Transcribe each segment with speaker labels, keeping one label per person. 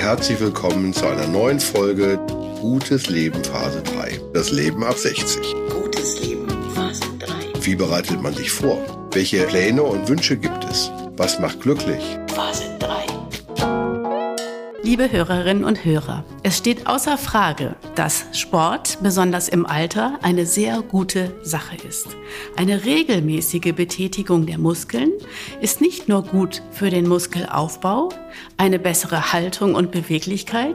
Speaker 1: Herzlich willkommen zu einer neuen Folge Gutes Leben Phase 3. Das Leben ab 60.
Speaker 2: Gutes Leben, Phase 3.
Speaker 1: Wie bereitet man sich vor? Welche Pläne und Wünsche gibt es? Was macht glücklich?
Speaker 2: Phase 3.
Speaker 3: Liebe Hörerinnen und Hörer, es steht außer Frage, dass Sport, besonders im Alter, eine sehr gute Sache ist. Eine regelmäßige Betätigung der Muskeln ist nicht nur gut für den Muskelaufbau, eine bessere Haltung und Beweglichkeit,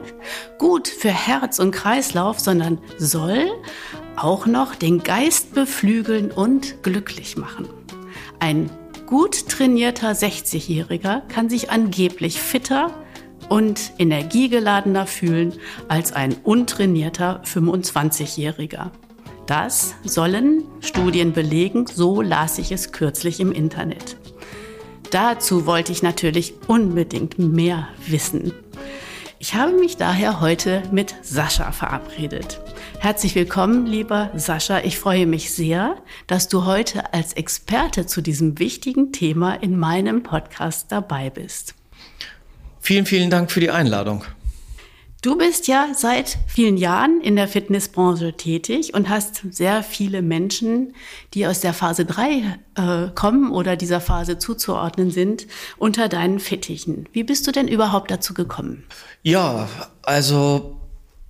Speaker 3: gut für Herz und Kreislauf, sondern soll auch noch den Geist beflügeln und glücklich machen. Ein gut trainierter 60-Jähriger kann sich angeblich fitter, und energiegeladener fühlen als ein untrainierter 25-Jähriger. Das sollen Studien belegen, so las ich es kürzlich im Internet. Dazu wollte ich natürlich unbedingt mehr wissen. Ich habe mich daher heute mit Sascha verabredet. Herzlich willkommen, lieber Sascha. Ich freue mich sehr, dass du heute als Experte zu diesem wichtigen Thema in meinem Podcast dabei bist.
Speaker 4: Vielen, vielen Dank für die Einladung.
Speaker 3: Du bist ja seit vielen Jahren in der Fitnessbranche tätig und hast sehr viele Menschen, die aus der Phase 3 äh, kommen oder dieser Phase zuzuordnen sind, unter deinen Fittichen. Wie bist du denn überhaupt dazu gekommen?
Speaker 4: Ja, also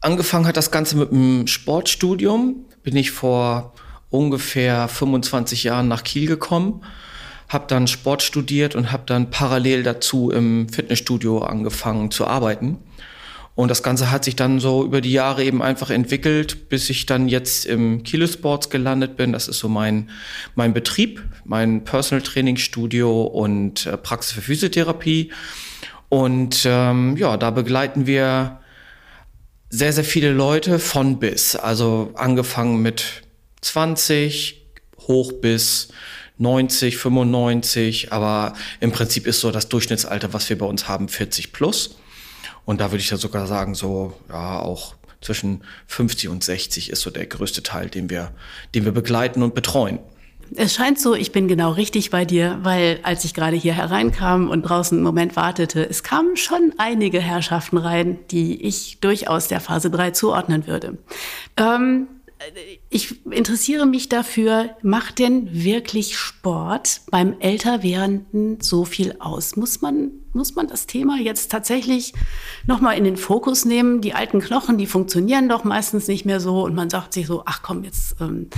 Speaker 4: angefangen hat das Ganze mit einem Sportstudium. Bin ich vor ungefähr 25 Jahren nach Kiel gekommen habe dann Sport studiert und habe dann parallel dazu im Fitnessstudio angefangen zu arbeiten. Und das Ganze hat sich dann so über die Jahre eben einfach entwickelt, bis ich dann jetzt im Kilo Sports gelandet bin. Das ist so mein, mein Betrieb, mein Personal Training Studio und äh, Praxis für Physiotherapie. Und ähm, ja, da begleiten wir sehr, sehr viele Leute von bis. Also angefangen mit 20 hoch bis 90, 95, aber im Prinzip ist so das Durchschnittsalter, was wir bei uns haben, 40 plus. Und da würde ich ja sogar sagen, so, ja, auch zwischen 50 und 60 ist so der größte Teil, den wir, den wir begleiten und betreuen.
Speaker 3: Es scheint so, ich bin genau richtig bei dir, weil als ich gerade hier hereinkam und draußen einen Moment wartete, es kamen schon einige Herrschaften rein, die ich durchaus der Phase 3 zuordnen würde. Ähm, ich interessiere mich dafür, macht denn wirklich Sport beim Älterwerdenden so viel aus? Muss man, muss man das Thema jetzt tatsächlich nochmal in den Fokus nehmen? Die alten Knochen, die funktionieren doch meistens nicht mehr so und man sagt sich so, ach komm, jetzt, ähm,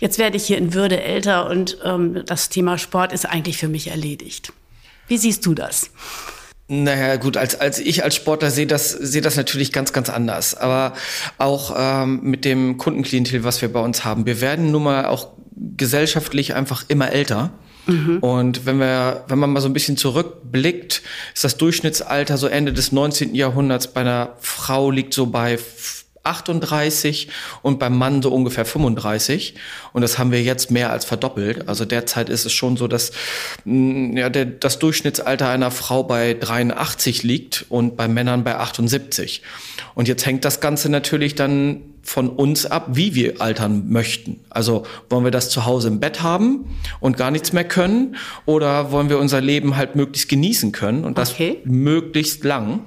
Speaker 3: jetzt werde ich hier in Würde älter und ähm, das Thema Sport ist eigentlich für mich erledigt. Wie siehst du das?
Speaker 4: Naja, gut, als, als ich als Sportler sehe das, sehe das natürlich ganz, ganz anders. Aber auch ähm, mit dem Kundenklientel, was wir bei uns haben. Wir werden nun mal auch gesellschaftlich einfach immer älter. Mhm. Und wenn wir, wenn man mal so ein bisschen zurückblickt, ist das Durchschnittsalter so Ende des 19. Jahrhunderts bei einer Frau liegt so bei 38 und beim Mann so ungefähr 35. Und das haben wir jetzt mehr als verdoppelt. Also derzeit ist es schon so, dass mm, ja, der, das Durchschnittsalter einer Frau bei 83 liegt und bei Männern bei 78. Und jetzt hängt das Ganze natürlich dann von uns ab, wie wir altern möchten. Also wollen wir das zu Hause im Bett haben und gar nichts mehr können oder wollen wir unser Leben halt möglichst genießen können und das okay. möglichst lang.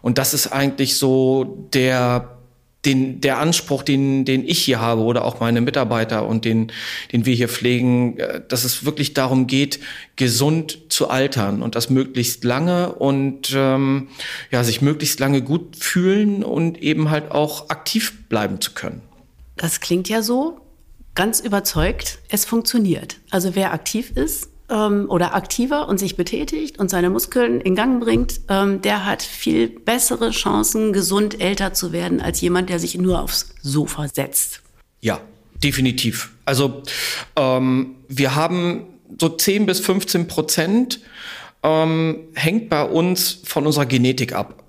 Speaker 4: Und das ist eigentlich so der den, der Anspruch, den, den ich hier habe oder auch meine Mitarbeiter und den, den wir hier pflegen, äh, dass es wirklich darum geht, gesund zu altern und das möglichst lange und ähm, ja, sich möglichst lange gut fühlen und eben halt auch aktiv bleiben zu können.
Speaker 3: Das klingt ja so ganz überzeugt, es funktioniert. Also wer aktiv ist, ähm, oder aktiver und sich betätigt und seine Muskeln in Gang bringt, ähm, der hat viel bessere Chancen, gesund älter zu werden, als jemand, der sich nur aufs Sofa setzt.
Speaker 4: Ja, definitiv. Also ähm, wir haben so 10 bis 15 Prozent ähm, hängt bei uns von unserer Genetik ab.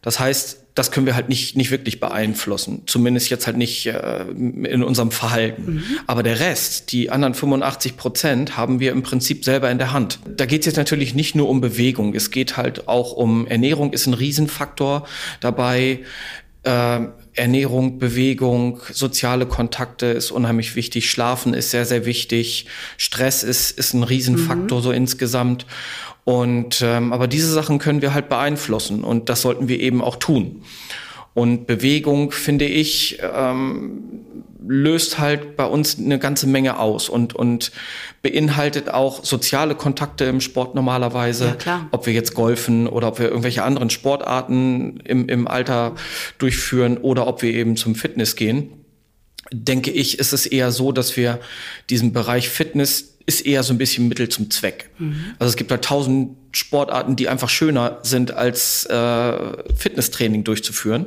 Speaker 4: Das heißt, das können wir halt nicht, nicht wirklich beeinflussen. Zumindest jetzt halt nicht äh, in unserem Verhalten. Mhm. Aber der Rest, die anderen 85 Prozent, haben wir im Prinzip selber in der Hand. Da geht es jetzt natürlich nicht nur um Bewegung. Es geht halt auch um Ernährung, ist ein Riesenfaktor dabei. Äh, Ernährung, Bewegung, soziale Kontakte ist unheimlich wichtig. Schlafen ist sehr, sehr wichtig. Stress ist, ist ein Riesenfaktor mhm. so insgesamt. Und ähm, aber diese Sachen können wir halt beeinflussen und das sollten wir eben auch tun. Und Bewegung, finde ich, ähm, löst halt bei uns eine ganze Menge aus und, und beinhaltet auch soziale Kontakte im Sport normalerweise.
Speaker 3: Ja, klar.
Speaker 4: Ob wir jetzt golfen oder ob wir irgendwelche anderen Sportarten im, im Alter durchführen oder ob wir eben zum Fitness gehen. Denke ich, ist es eher so, dass wir diesen Bereich Fitness ist eher so ein bisschen Mittel zum Zweck. Mhm. Also es gibt halt tausend Sportarten, die einfach schöner sind, als äh, Fitnesstraining durchzuführen.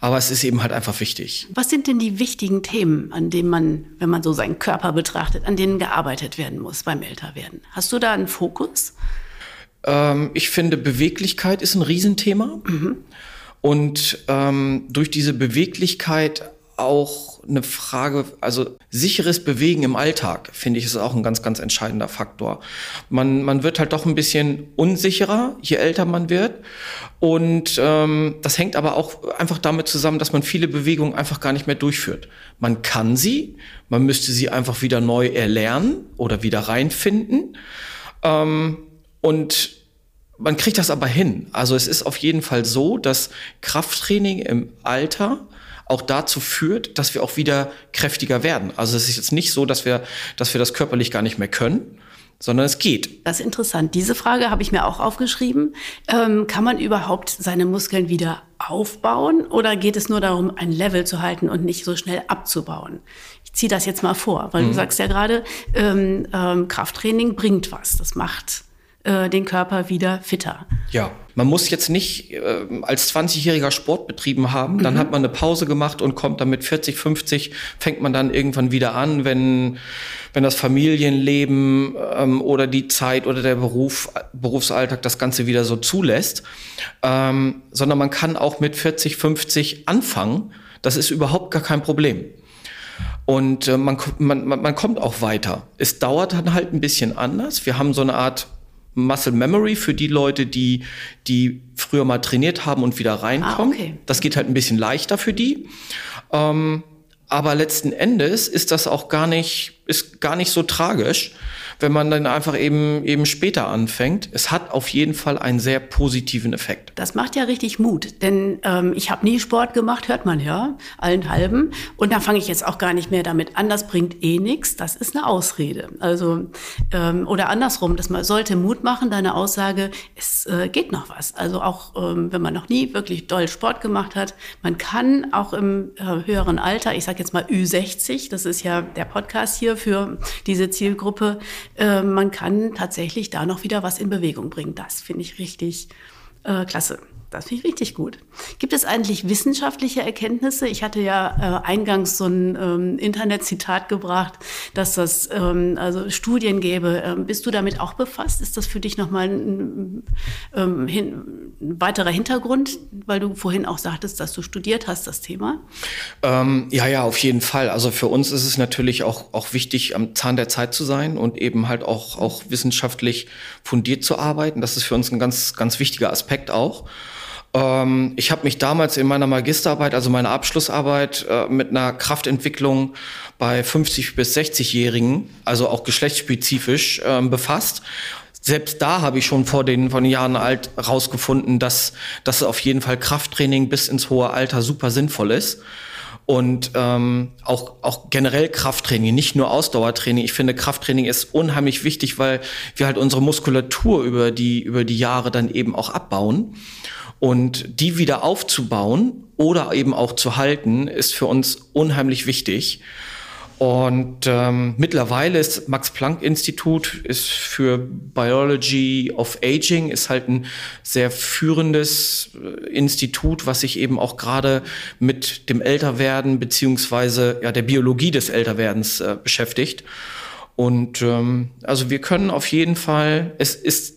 Speaker 4: Aber es ist eben halt einfach wichtig.
Speaker 3: Was sind denn die wichtigen Themen, an denen man, wenn man so seinen Körper betrachtet, an denen gearbeitet werden muss beim Älterwerden? Hast du da einen Fokus?
Speaker 4: Ähm, ich finde, Beweglichkeit ist ein Riesenthema. Mhm. Und ähm, durch diese Beweglichkeit auch eine Frage, also sicheres Bewegen im Alltag, finde ich, ist auch ein ganz, ganz entscheidender Faktor. Man, man wird halt doch ein bisschen unsicherer, je älter man wird. Und ähm, das hängt aber auch einfach damit zusammen, dass man viele Bewegungen einfach gar nicht mehr durchführt. Man kann sie, man müsste sie einfach wieder neu erlernen oder wieder reinfinden. Ähm, und man kriegt das aber hin. Also es ist auf jeden Fall so, dass Krafttraining im Alter auch dazu führt, dass wir auch wieder kräftiger werden. Also es ist jetzt nicht so, dass wir, dass wir das körperlich gar nicht mehr können, sondern es geht.
Speaker 3: Das ist interessant. Diese Frage habe ich mir auch aufgeschrieben. Ähm, kann man überhaupt seine Muskeln wieder aufbauen oder geht es nur darum, ein Level zu halten und nicht so schnell abzubauen? Ich ziehe das jetzt mal vor, weil mhm. du sagst ja gerade, ähm, ähm, Krafttraining bringt was. Das macht äh, den Körper wieder fitter.
Speaker 4: Ja, man muss jetzt nicht äh, als 20-jähriger Sport betrieben haben, dann mhm. hat man eine Pause gemacht und kommt dann mit 40, 50, fängt man dann irgendwann wieder an, wenn, wenn das Familienleben ähm, oder die Zeit oder der Beruf, Berufsalltag das Ganze wieder so zulässt, ähm, sondern man kann auch mit 40, 50 anfangen. Das ist überhaupt gar kein Problem. Und äh, man, man, man kommt auch weiter. Es dauert dann halt ein bisschen anders. Wir haben so eine Art Muscle Memory für die Leute, die, die früher mal trainiert haben und wieder reinkommen. Ah, okay. Das geht halt ein bisschen leichter für die. Ähm, aber letzten Endes ist das auch gar nicht, ist gar nicht so tragisch, wenn man dann einfach eben, eben später anfängt. Es hat auf jeden Fall einen sehr positiven Effekt.
Speaker 3: Das macht ja richtig Mut, denn ähm, ich habe nie Sport gemacht, hört man ja, allen halben. Und da fange ich jetzt auch gar nicht mehr damit an, das bringt eh nichts, das ist eine Ausrede. Also, ähm, oder andersrum, man sollte Mut machen, deine Aussage, es äh, geht noch was. Also auch, ähm, wenn man noch nie wirklich doll Sport gemacht hat, man kann auch im äh, höheren Alter, ich sage jetzt mal Ü60, das ist ja der Podcast hier für diese Zielgruppe, äh, man kann tatsächlich da noch wieder was in Bewegung bringen. Das finde ich richtig äh, klasse. Das finde ich richtig gut. Gibt es eigentlich wissenschaftliche Erkenntnisse? Ich hatte ja äh, eingangs so ein ähm, Internetzitat gebracht, dass das ähm, also Studien gäbe. Ähm, bist du damit auch befasst? Ist das für dich nochmal ein, ähm, hin, ein weiterer Hintergrund, weil du vorhin auch sagtest, dass du studiert hast, das Thema?
Speaker 4: Ähm, ja, ja, auf jeden Fall. Also für uns ist es natürlich auch, auch wichtig, am Zahn der Zeit zu sein und eben halt auch, auch wissenschaftlich fundiert zu arbeiten. Das ist für uns ein ganz, ganz wichtiger Aspekt auch. Ähm, ich habe mich damals in meiner Magisterarbeit, also meiner Abschlussarbeit, äh, mit einer Kraftentwicklung bei 50 bis 60-Jährigen, also auch geschlechtsspezifisch, äh, befasst. Selbst da habe ich schon vor den, von Jahren alt rausgefunden, dass, dass auf jeden Fall Krafttraining bis ins hohe Alter super sinnvoll ist. Und ähm, auch, auch generell Krafttraining, nicht nur Ausdauertraining. Ich finde, Krafttraining ist unheimlich wichtig, weil wir halt unsere Muskulatur über die, über die Jahre dann eben auch abbauen. Und die wieder aufzubauen oder eben auch zu halten, ist für uns unheimlich wichtig. Und ähm, mittlerweile ist Max Planck Institut ist für Biology of Aging ist halt ein sehr führendes äh, Institut, was sich eben auch gerade mit dem Älterwerden beziehungsweise ja der Biologie des Älterwerdens äh, beschäftigt. Und ähm, also wir können auf jeden Fall, es ist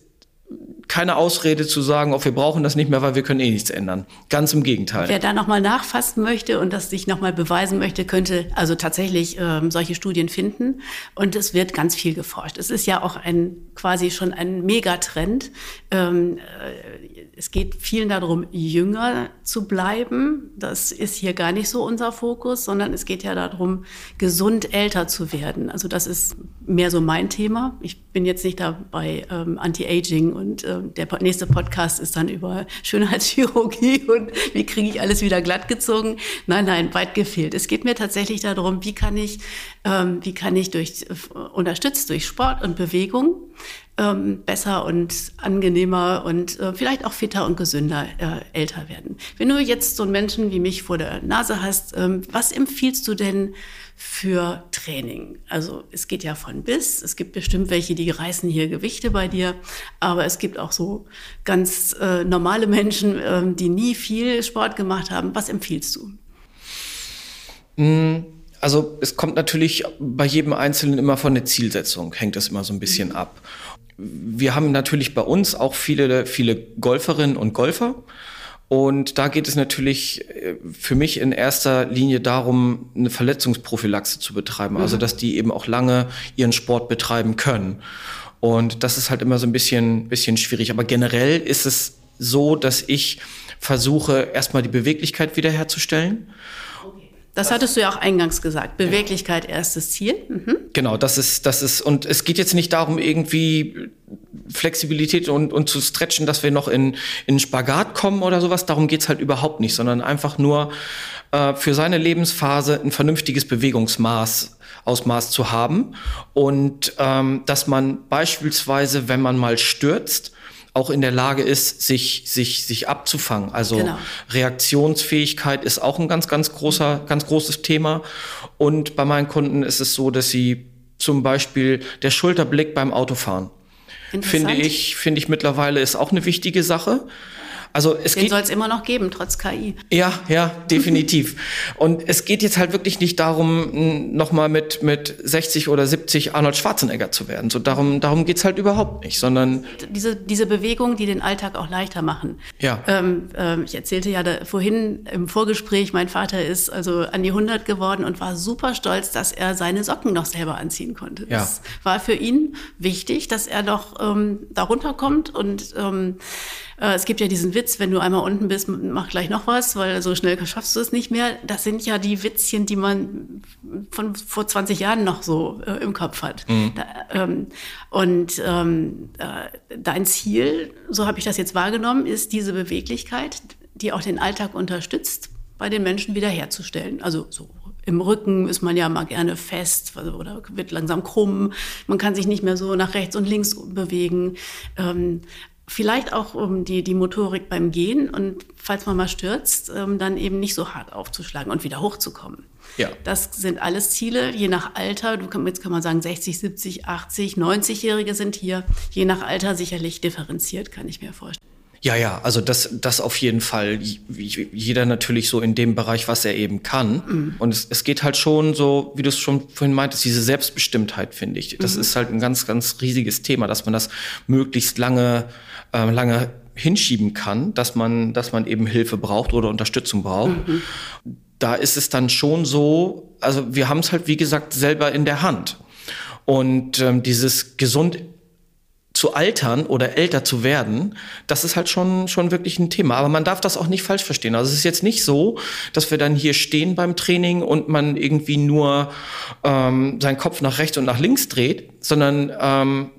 Speaker 4: keine Ausrede zu sagen, oh, wir brauchen das nicht mehr, weil wir können eh nichts ändern. Ganz im Gegenteil.
Speaker 3: Wer da nochmal nachfassen möchte und das sich nochmal beweisen möchte, könnte also tatsächlich ähm, solche Studien finden. Und es wird ganz viel geforscht. Es ist ja auch ein quasi schon ein Megatrend. Ähm, äh, es geht vielen darum, jünger zu bleiben. Das ist hier gar nicht so unser Fokus, sondern es geht ja darum, gesund älter zu werden. Also das ist mehr so mein Thema. Ich bin jetzt nicht da bei ähm, Anti-Aging und äh, der nächste Podcast ist dann über Schönheitschirurgie und wie kriege ich alles wieder glatt gezogen. Nein, nein, weit gefehlt. Es geht mir tatsächlich darum, wie kann ich, ähm, wie kann ich durch, äh, unterstützt durch Sport und Bewegung, ähm, besser und angenehmer und äh, vielleicht auch fitter und gesünder äh, älter werden. Wenn du jetzt so einen Menschen wie mich vor der Nase hast, ähm, was empfiehlst du denn für Training? Also es geht ja von bis. Es gibt bestimmt welche, die reißen hier Gewichte bei dir, aber es gibt auch so ganz äh, normale Menschen, ähm, die nie viel Sport gemacht haben. Was empfiehlst du?
Speaker 4: Mm, also es kommt natürlich bei jedem Einzelnen immer von der Zielsetzung, hängt das immer so ein bisschen ab wir haben natürlich bei uns auch viele, viele Golferinnen und Golfer. Und da geht es natürlich äh, für mich in erster Linie darum, eine Verletzungsprophylaxe zu betreiben. Also, mhm. Also, dass die eben auch lange ihren Sport betreiben können. Und das ist halt immer so ein bisschen, bisschen schwierig. Aber generell ist es so, dass ich versuche, erstmal die Beweglichkeit wiederherzustellen.
Speaker 3: Das hattest du ja auch eingangs gesagt. Beweglichkeit erstes Ziel.
Speaker 4: Mhm. Genau, das ist, das ist, und es geht jetzt nicht darum, irgendwie Flexibilität und, und zu stretchen, dass wir noch in, in Spagat kommen oder sowas. Darum geht's halt überhaupt nicht, sondern einfach nur äh, für seine Lebensphase ein vernünftiges Bewegungsmaß Ausmaß zu haben und ähm, dass man beispielsweise, wenn man mal stürzt, auch in der Lage ist, sich, sich, sich abzufangen. Also genau. Reaktionsfähigkeit ist auch ein ganz, ganz großer, ganz großes Thema. Und bei meinen Kunden ist es so, dass sie zum Beispiel der Schulterblick beim Autofahren, finde ich, finde ich mittlerweile ist auch eine wichtige Sache. Also es
Speaker 3: Den soll es immer noch geben, trotz KI.
Speaker 4: Ja, ja, definitiv. Und es geht jetzt halt wirklich nicht darum, nochmal mit, mit 60 oder 70 Arnold Schwarzenegger zu werden. So darum, darum geht's halt überhaupt nicht, sondern.
Speaker 3: Diese, diese Bewegungen, die den Alltag auch leichter machen.
Speaker 4: Ja.
Speaker 3: Ähm, ähm, ich erzählte ja da vorhin im Vorgespräch, mein Vater ist also an die 100 geworden und war super stolz, dass er seine Socken noch selber anziehen konnte.
Speaker 4: Ja.
Speaker 3: Das war für ihn wichtig, dass er doch ähm, da runterkommt und ähm, äh, es gibt ja diesen Witz, wenn du einmal unten bist, mach gleich noch was, weil so schnell schaffst du es nicht mehr. Das sind ja die Witzchen, die man von vor 20 Jahren noch so äh, im Kopf hat. Mhm. Da, ähm, und ähm, äh, dein Ziel, so habe ich das jetzt wahrgenommen, ist diese Beweglichkeit, die auch den Alltag unterstützt, bei den Menschen wiederherzustellen. Also so im Rücken ist man ja mal gerne fest also, oder wird langsam krumm. Man kann sich nicht mehr so nach rechts und links bewegen. Ähm, vielleicht auch um die, die Motorik beim Gehen und falls man mal stürzt, ähm, dann eben nicht so hart aufzuschlagen und wieder hochzukommen.
Speaker 4: Ja.
Speaker 3: Das sind alles Ziele, je nach Alter. Du kann, jetzt kann man sagen, 60, 70, 80, 90-Jährige sind hier, je nach Alter sicherlich differenziert, kann ich mir vorstellen.
Speaker 4: Ja, ja, also das, das auf jeden Fall. Jeder natürlich so in dem Bereich, was er eben kann. Mhm. Und es, es geht halt schon so, wie du es schon vorhin meintest, diese Selbstbestimmtheit, finde ich. Das mhm. ist halt ein ganz, ganz riesiges Thema, dass man das möglichst lange äh, lange hinschieben kann, dass man, dass man eben Hilfe braucht oder Unterstützung braucht. Mhm. Da ist es dann schon so, also wir haben es halt, wie gesagt, selber in der Hand. Und ähm, dieses gesund zu altern oder älter zu werden, das ist halt schon, schon wirklich ein Thema. Aber man darf das auch nicht falsch verstehen. Also es ist jetzt nicht so, dass wir dann hier stehen beim Training und man irgendwie nur ähm, seinen Kopf nach rechts und nach links dreht, sondern ähm,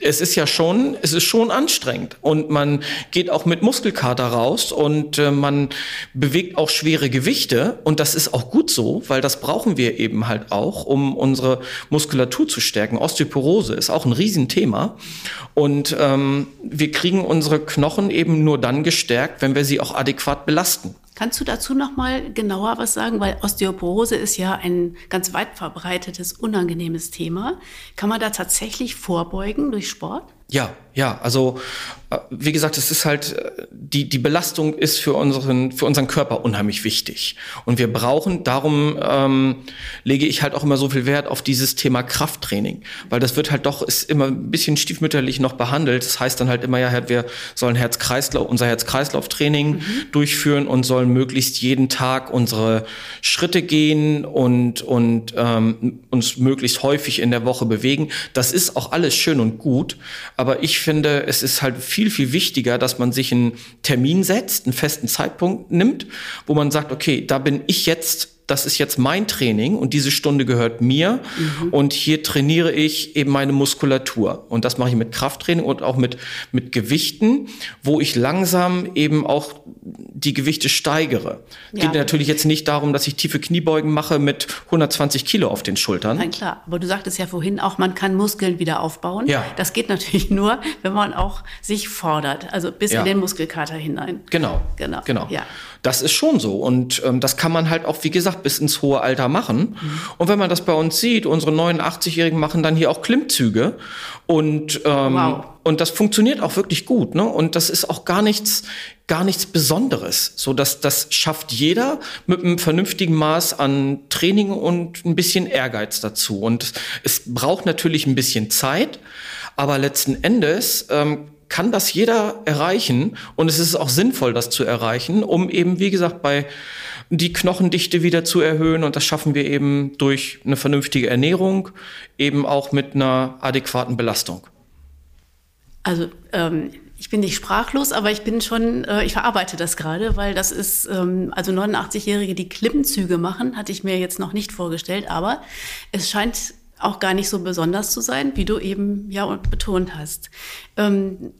Speaker 4: es ist ja schon, es ist schon anstrengend und man geht auch mit Muskelkater raus und äh, man bewegt auch schwere Gewichte und das ist auch gut so, weil das brauchen wir eben halt auch, um unsere Muskulatur zu stärken. Osteoporose ist auch ein Riesenthema und ähm, wir kriegen unsere Knochen eben nur dann gestärkt, wenn wir sie auch adäquat belasten.
Speaker 3: Kannst du dazu noch mal genauer was sagen? Weil Osteoporose ist ja ein ganz weit verbreitetes, unangenehmes Thema. Kann man da tatsächlich vorbeugen durch Sport?
Speaker 4: Ja, ja, also wie gesagt, es ist halt, die, die Belastung ist für unseren, für unseren Körper unheimlich wichtig. Und wir brauchen, darum ähm, lege ich halt auch immer so viel Wert auf dieses Thema Krafttraining. Weil das wird halt doch, ist immer ein bisschen stiefmütterlich noch behandelt. Das heißt dann halt immer, ja, wir sollen Herz-Kreislauf, unser Herz-Kreislauf-Training mhm. durchführen und sollen möglichst jeden Tag unsere Schritte gehen und, und ähm, uns möglichst häufig in der Woche bewegen. Das ist auch alles schön und gut. Aber ich finde, es ist halt viel viel, viel wichtiger, dass man sich einen Termin setzt, einen festen Zeitpunkt nimmt, wo man sagt, okay, da bin ich jetzt das ist jetzt mein Training und diese Stunde gehört mir mhm. und hier trainiere ich eben meine Muskulatur und das mache ich mit Krafttraining und auch mit mit Gewichten, wo ich langsam eben auch die Gewichte steigere. Ja. Geht natürlich jetzt nicht darum, dass ich tiefe Kniebeugen mache mit 120 Kilo auf den Schultern.
Speaker 3: Nein, klar. Aber du sagtest ja vorhin auch, man kann Muskeln wieder aufbauen. Ja. Das geht natürlich nur, wenn man auch sich fordert, also bis ja. in den Muskelkater hinein.
Speaker 4: Genau. Genau. Genau. Ja. Das ist schon so. Und ähm, das kann man halt auch, wie gesagt, bis ins hohe Alter machen. Mhm. Und wenn man das bei uns sieht, unsere 89-Jährigen machen dann hier auch Klimmzüge. Und, ähm, wow. und das funktioniert auch wirklich gut. Ne? Und das ist auch gar nichts, gar nichts Besonderes. So dass das schafft jeder mit einem vernünftigen Maß an Training und ein bisschen Ehrgeiz dazu. Und es braucht natürlich ein bisschen Zeit. Aber letzten Endes ähm, kann das jeder erreichen und es ist auch sinnvoll, das zu erreichen, um eben, wie gesagt, bei die Knochendichte wieder zu erhöhen und das schaffen wir eben durch eine vernünftige Ernährung, eben auch mit einer adäquaten Belastung.
Speaker 3: Also ähm, ich bin nicht sprachlos, aber ich bin schon, äh, ich verarbeite das gerade, weil das ist, ähm, also 89-Jährige, die Klimmzüge machen, hatte ich mir jetzt noch nicht vorgestellt, aber es scheint auch gar nicht so besonders zu sein, wie du eben ja betont hast. Ähm,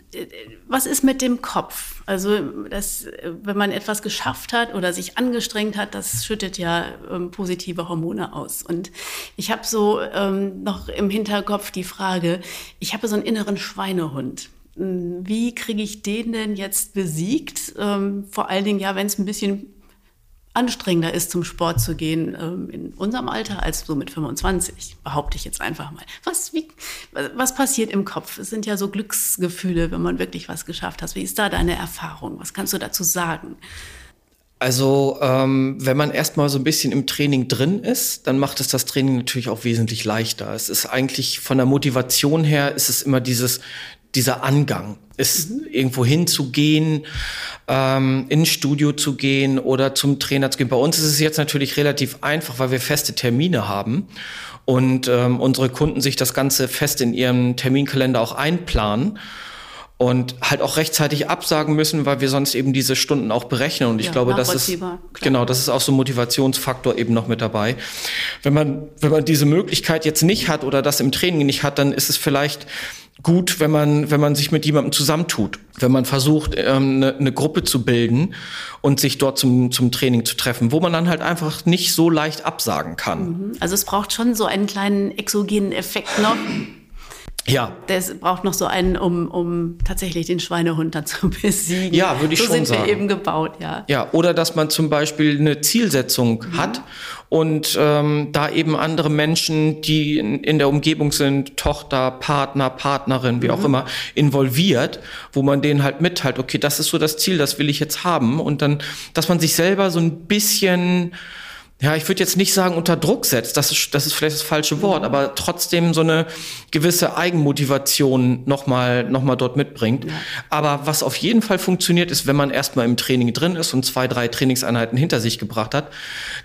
Speaker 3: was ist mit dem Kopf? Also, das, wenn man etwas geschafft hat oder sich angestrengt hat, das schüttet ja ähm, positive Hormone aus. Und ich habe so ähm, noch im Hinterkopf die Frage, ich habe so einen inneren Schweinehund. Hm, wie kriege ich den denn jetzt besiegt? Ähm, vor allen Dingen ja, wenn es ein bisschen anstrengender ist, zum Sport zu gehen ähm, in unserem Alter als so mit 25, behaupte ich jetzt einfach mal. Was, wie, was passiert im Kopf? Es sind ja so Glücksgefühle, wenn man wirklich was geschafft hat. Wie ist da deine Erfahrung? Was kannst du dazu sagen?
Speaker 4: Also, ähm, wenn man erstmal so ein bisschen im Training drin ist, dann macht es das Training natürlich auch wesentlich leichter. Es ist eigentlich von der Motivation her, ist es immer dieses, dieser Angang ist mhm. irgendwo hinzugehen, ähm, ins Studio zu gehen oder zum Trainer zu gehen. Bei uns ist es jetzt natürlich relativ einfach, weil wir feste Termine haben und ähm, unsere Kunden sich das Ganze fest in ihrem Terminkalender auch einplanen und halt auch rechtzeitig absagen müssen, weil wir sonst eben diese Stunden auch berechnen. Und ich ja, glaube, das ist klar. genau, das ist auch so ein Motivationsfaktor eben noch mit dabei. Wenn man wenn man diese Möglichkeit jetzt nicht hat oder das im Training nicht hat, dann ist es vielleicht gut, wenn man, wenn man sich mit jemandem zusammentut, wenn man versucht, ähm, eine, eine Gruppe zu bilden und sich dort zum, zum Training zu treffen, wo man dann halt einfach nicht so leicht absagen kann.
Speaker 3: Mhm. Also es braucht schon so einen kleinen exogenen Effekt noch. Ja. Das braucht noch so einen, um, um tatsächlich den Schweinehund dann zu besiegen.
Speaker 4: Ja, würde ich
Speaker 3: so
Speaker 4: schon sagen.
Speaker 3: So sind wir eben gebaut, ja.
Speaker 4: Ja, oder dass man zum Beispiel eine Zielsetzung mhm. hat und ähm, da eben andere Menschen, die in, in, der Umgebung sind, Tochter, Partner, Partnerin, wie mhm. auch immer, involviert, wo man denen halt mitteilt, okay, das ist so das Ziel, das will ich jetzt haben und dann, dass man sich selber so ein bisschen ja, ich würde jetzt nicht sagen unter Druck setzt, das ist, das ist vielleicht das falsche Wort, aber trotzdem so eine gewisse Eigenmotivation nochmal noch mal dort mitbringt. Ja. Aber was auf jeden Fall funktioniert, ist, wenn man erstmal im Training drin ist und zwei, drei Trainingseinheiten hinter sich gebracht hat,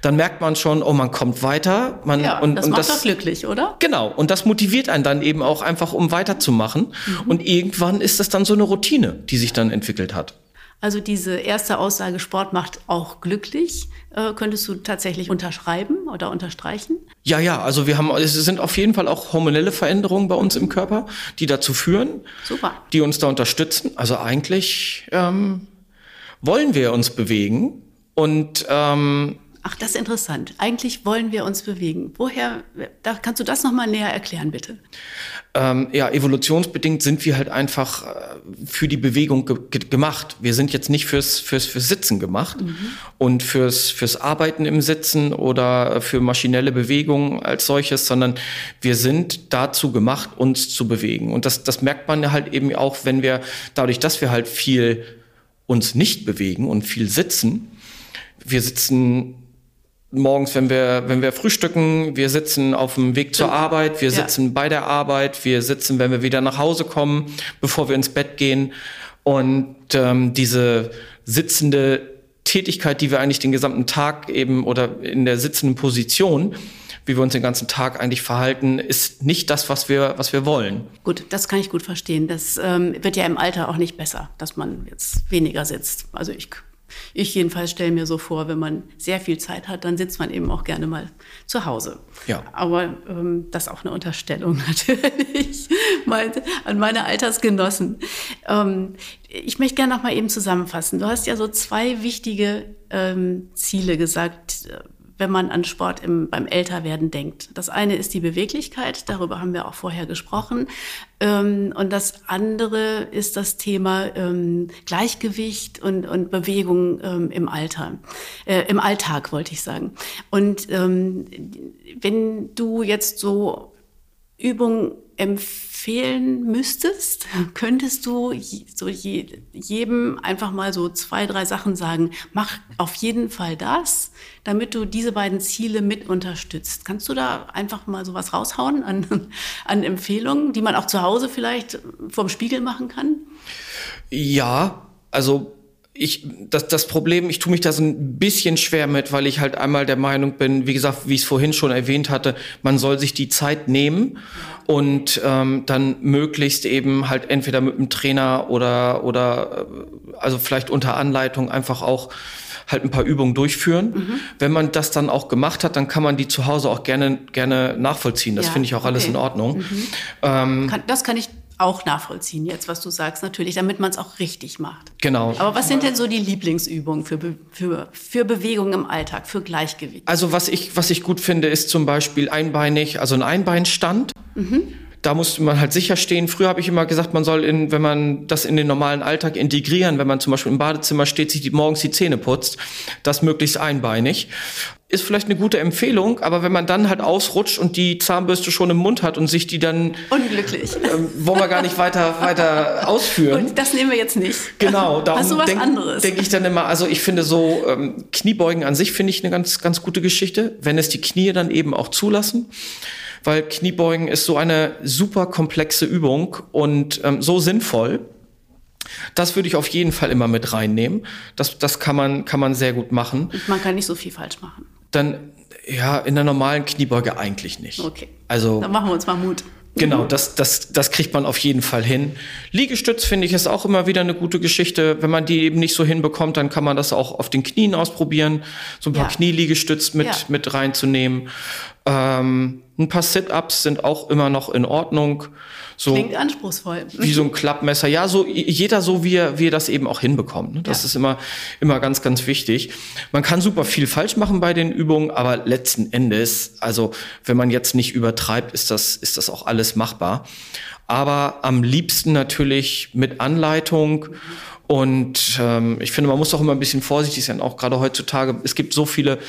Speaker 4: dann merkt man schon, oh, man kommt weiter. Man,
Speaker 3: ja, und, das und macht das, doch glücklich, oder?
Speaker 4: Genau, und das motiviert einen dann eben auch einfach, um weiterzumachen. Mhm. Und irgendwann ist das dann so eine Routine, die sich dann entwickelt hat.
Speaker 3: Also diese erste Aussage, Sport macht auch glücklich, äh, könntest du tatsächlich unterschreiben oder unterstreichen?
Speaker 4: Ja, ja, also wir haben, es sind auf jeden Fall auch hormonelle Veränderungen bei uns im Körper, die dazu führen,
Speaker 3: Super.
Speaker 4: die uns da unterstützen. Also eigentlich ähm, wollen wir uns bewegen und ähm,
Speaker 3: Ach, das ist interessant. Eigentlich wollen wir uns bewegen. Woher, da kannst du das nochmal näher erklären, bitte?
Speaker 4: Ähm, ja, evolutionsbedingt sind wir halt einfach äh, für die Bewegung ge ge gemacht. Wir sind jetzt nicht fürs, fürs, fürs Sitzen gemacht mhm. und fürs, fürs Arbeiten im Sitzen oder für maschinelle Bewegungen als solches, sondern wir sind dazu gemacht, uns zu bewegen. Und das, das merkt man halt eben auch, wenn wir, dadurch, dass wir halt viel uns nicht bewegen und viel sitzen, wir sitzen morgens, wenn wir, wenn wir frühstücken, wir sitzen auf dem Weg zur Arbeit, wir sitzen ja. bei der Arbeit, wir sitzen, wenn wir wieder nach Hause kommen, bevor wir ins Bett gehen. Und ähm, diese sitzende Tätigkeit, die wir eigentlich den gesamten Tag eben oder in der sitzenden Position, wie wir uns den ganzen Tag eigentlich verhalten, ist nicht das, was wir, was wir wollen.
Speaker 3: Gut, das kann ich gut verstehen. Das ähm, wird ja im Alter auch nicht besser, dass man jetzt weniger sitzt. Also ich ich jedenfalls stelle mir so vor, wenn man sehr viel Zeit hat, dann sitzt man eben auch gerne mal zu Hause.
Speaker 4: Ja.
Speaker 3: Aber ähm, das ist auch eine Unterstellung natürlich an meine Altersgenossen. Ähm, ich möchte gerne noch mal eben zusammenfassen. Du hast ja so zwei wichtige ähm, Ziele gesagt, wenn man an Sport im, beim Älterwerden denkt. Das eine ist die Beweglichkeit, darüber haben wir auch vorher gesprochen. Ähm, und das andere ist das Thema ähm, Gleichgewicht und, und Bewegung ähm, im Alter, äh, im Alltag wollte ich sagen. Und ähm, wenn du jetzt so Übungen empfehlen müsstest, könntest du so jedem einfach mal so zwei, drei Sachen sagen. Mach auf jeden Fall das, damit du diese beiden Ziele mit unterstützt. Kannst du da einfach mal so was raushauen an, an Empfehlungen, die man auch zu Hause vielleicht vorm Spiegel machen kann?
Speaker 4: Ja, also ich, das, das Problem, ich tue mich da so ein bisschen schwer mit, weil ich halt einmal der Meinung bin, wie gesagt, wie ich es vorhin schon erwähnt hatte, man soll sich die Zeit nehmen und ähm, dann möglichst eben halt entweder mit einem Trainer oder, oder äh, also vielleicht unter Anleitung einfach auch halt ein paar Übungen durchführen. Mhm. Wenn man das dann auch gemacht hat, dann kann man die zu Hause auch gerne, gerne nachvollziehen. Das ja, finde ich auch alles in Ordnung. Mhm.
Speaker 3: Ähm, kann, das kann ich auch nachvollziehen, jetzt was du sagst, natürlich, damit man es auch richtig macht.
Speaker 4: Genau.
Speaker 3: Aber was sind denn so die Lieblingsübungen für, Be für, für Bewegung im Alltag, für Gleichgewicht?
Speaker 4: Also was ich, was ich gut finde, ist zum Beispiel einbeinig, also ein Einbeinstand. Mhm da musste man halt sicher stehen. Früher habe ich immer gesagt, man soll, in, wenn man das in den normalen Alltag integrieren, wenn man zum Beispiel im Badezimmer steht, sich die, morgens die Zähne putzt, das möglichst einbeinig. Ist vielleicht eine gute Empfehlung, aber wenn man dann halt ausrutscht und die Zahnbürste schon im Mund hat und sich die dann...
Speaker 3: Unglücklich.
Speaker 4: Ähm, wollen wir gar nicht weiter, weiter ausführen. Und
Speaker 3: das nehmen wir jetzt nicht.
Speaker 4: Genau.
Speaker 3: Darum Hast du was denk, anderes?
Speaker 4: Denke ich dann immer, also ich finde so, ähm, Kniebeugen an sich finde ich eine ganz, ganz gute Geschichte, wenn es die Knie dann eben auch zulassen weil Kniebeugen ist so eine super komplexe Übung und ähm, so sinnvoll. Das würde ich auf jeden Fall immer mit reinnehmen. Das, das kann, man, kann man sehr gut machen.
Speaker 3: Und man kann nicht so viel falsch machen.
Speaker 4: Dann, ja, in der normalen Kniebeuge eigentlich nicht.
Speaker 3: Okay.
Speaker 4: Also,
Speaker 3: Dann machen wir uns mal Mut.
Speaker 4: Genau, das, das, das kriegt man auf jeden Fall hin. Liegestütz finde ich ist auch immer wieder eine gute Geschichte. Wenn man die eben nicht so hinbekommt, dann kann man das auch auf den Knien ausprobieren, so ein paar ja. Knieliegestütz mit, ja. mit reinzunehmen. Ähm, ein paar Sit-ups sind auch immer noch in Ordnung.
Speaker 3: So Klingt anspruchsvoll.
Speaker 4: Wie so ein Klappmesser. Ja, so jeder so, wie er, wie er das eben auch hinbekommt. Ne? Das ja. ist immer, immer ganz, ganz wichtig. Man kann super viel falsch machen bei den Übungen, aber letzten Endes, also wenn man jetzt nicht übertreibt, ist das, ist das auch alles machbar. Aber am liebsten natürlich mit Anleitung. Und ähm, ich finde, man muss auch immer ein bisschen vorsichtig sein, auch gerade heutzutage. Es gibt so viele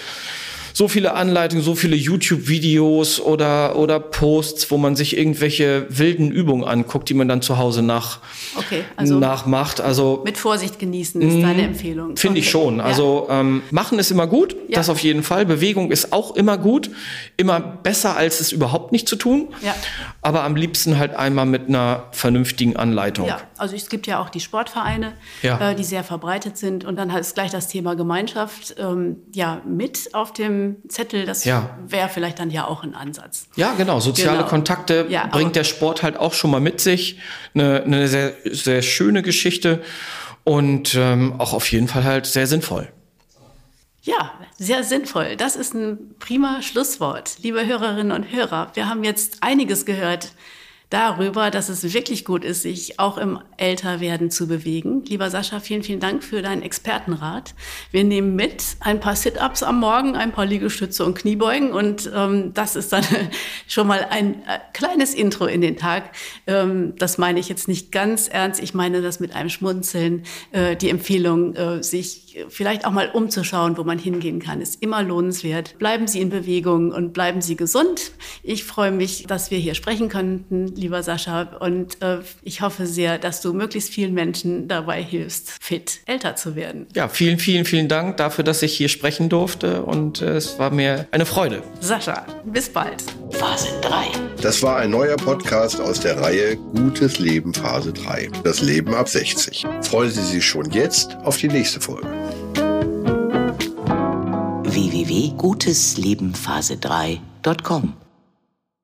Speaker 4: so viele Anleitungen, so viele YouTube-Videos oder, oder Posts, wo man sich irgendwelche wilden Übungen anguckt, die man dann zu Hause nach, okay, also nachmacht. Also
Speaker 3: mit Vorsicht genießen ist deine mhm. Empfehlung.
Speaker 4: Finde okay. ich schon. Also ähm, machen ist immer gut, ja. das auf jeden Fall. Bewegung ist auch immer gut, immer besser als es überhaupt nicht zu tun.
Speaker 3: Ja.
Speaker 4: Aber am liebsten halt einmal mit einer vernünftigen Anleitung.
Speaker 3: Ja, also es gibt ja auch die Sportvereine, ja. äh, die sehr verbreitet sind. Und dann ist gleich das Thema Gemeinschaft ähm, ja mit auf dem Zettel, das ja. wäre vielleicht dann ja auch ein Ansatz.
Speaker 4: Ja, genau. Soziale genau. Kontakte ja, bringt der Sport halt auch schon mal mit sich. Eine, eine sehr, sehr schöne Geschichte und ähm, auch auf jeden Fall halt sehr sinnvoll.
Speaker 3: Ja, sehr sinnvoll. Das ist ein prima Schlusswort. Liebe Hörerinnen und Hörer, wir haben jetzt einiges gehört darüber, dass es wirklich gut ist, sich auch im Älterwerden zu bewegen. Lieber Sascha, vielen, vielen Dank für deinen Expertenrat. Wir nehmen mit ein paar Sit-ups am Morgen, ein paar Liegestütze und Kniebeugen und ähm, das ist dann schon mal ein äh, kleines Intro in den Tag. Ähm, das meine ich jetzt nicht ganz ernst. Ich meine das mit einem Schmunzeln. Äh, die Empfehlung, äh, sich vielleicht auch mal umzuschauen, wo man hingehen kann, ist immer lohnenswert. Bleiben Sie in Bewegung und bleiben Sie gesund. Ich freue mich, dass wir hier sprechen könnten lieber Sascha. Und äh, ich hoffe sehr, dass du möglichst vielen Menschen dabei hilfst, fit älter zu werden.
Speaker 4: Ja, vielen, vielen, vielen Dank dafür, dass ich hier sprechen durfte. Und äh, es war mir eine Freude.
Speaker 3: Sascha, bis bald.
Speaker 2: Phase 3.
Speaker 1: Das war ein neuer Podcast aus der Reihe Gutes Leben Phase 3. Das Leben ab 60. Freuen Sie sich schon jetzt auf die nächste Folge.
Speaker 2: www.guteslebenphase3.com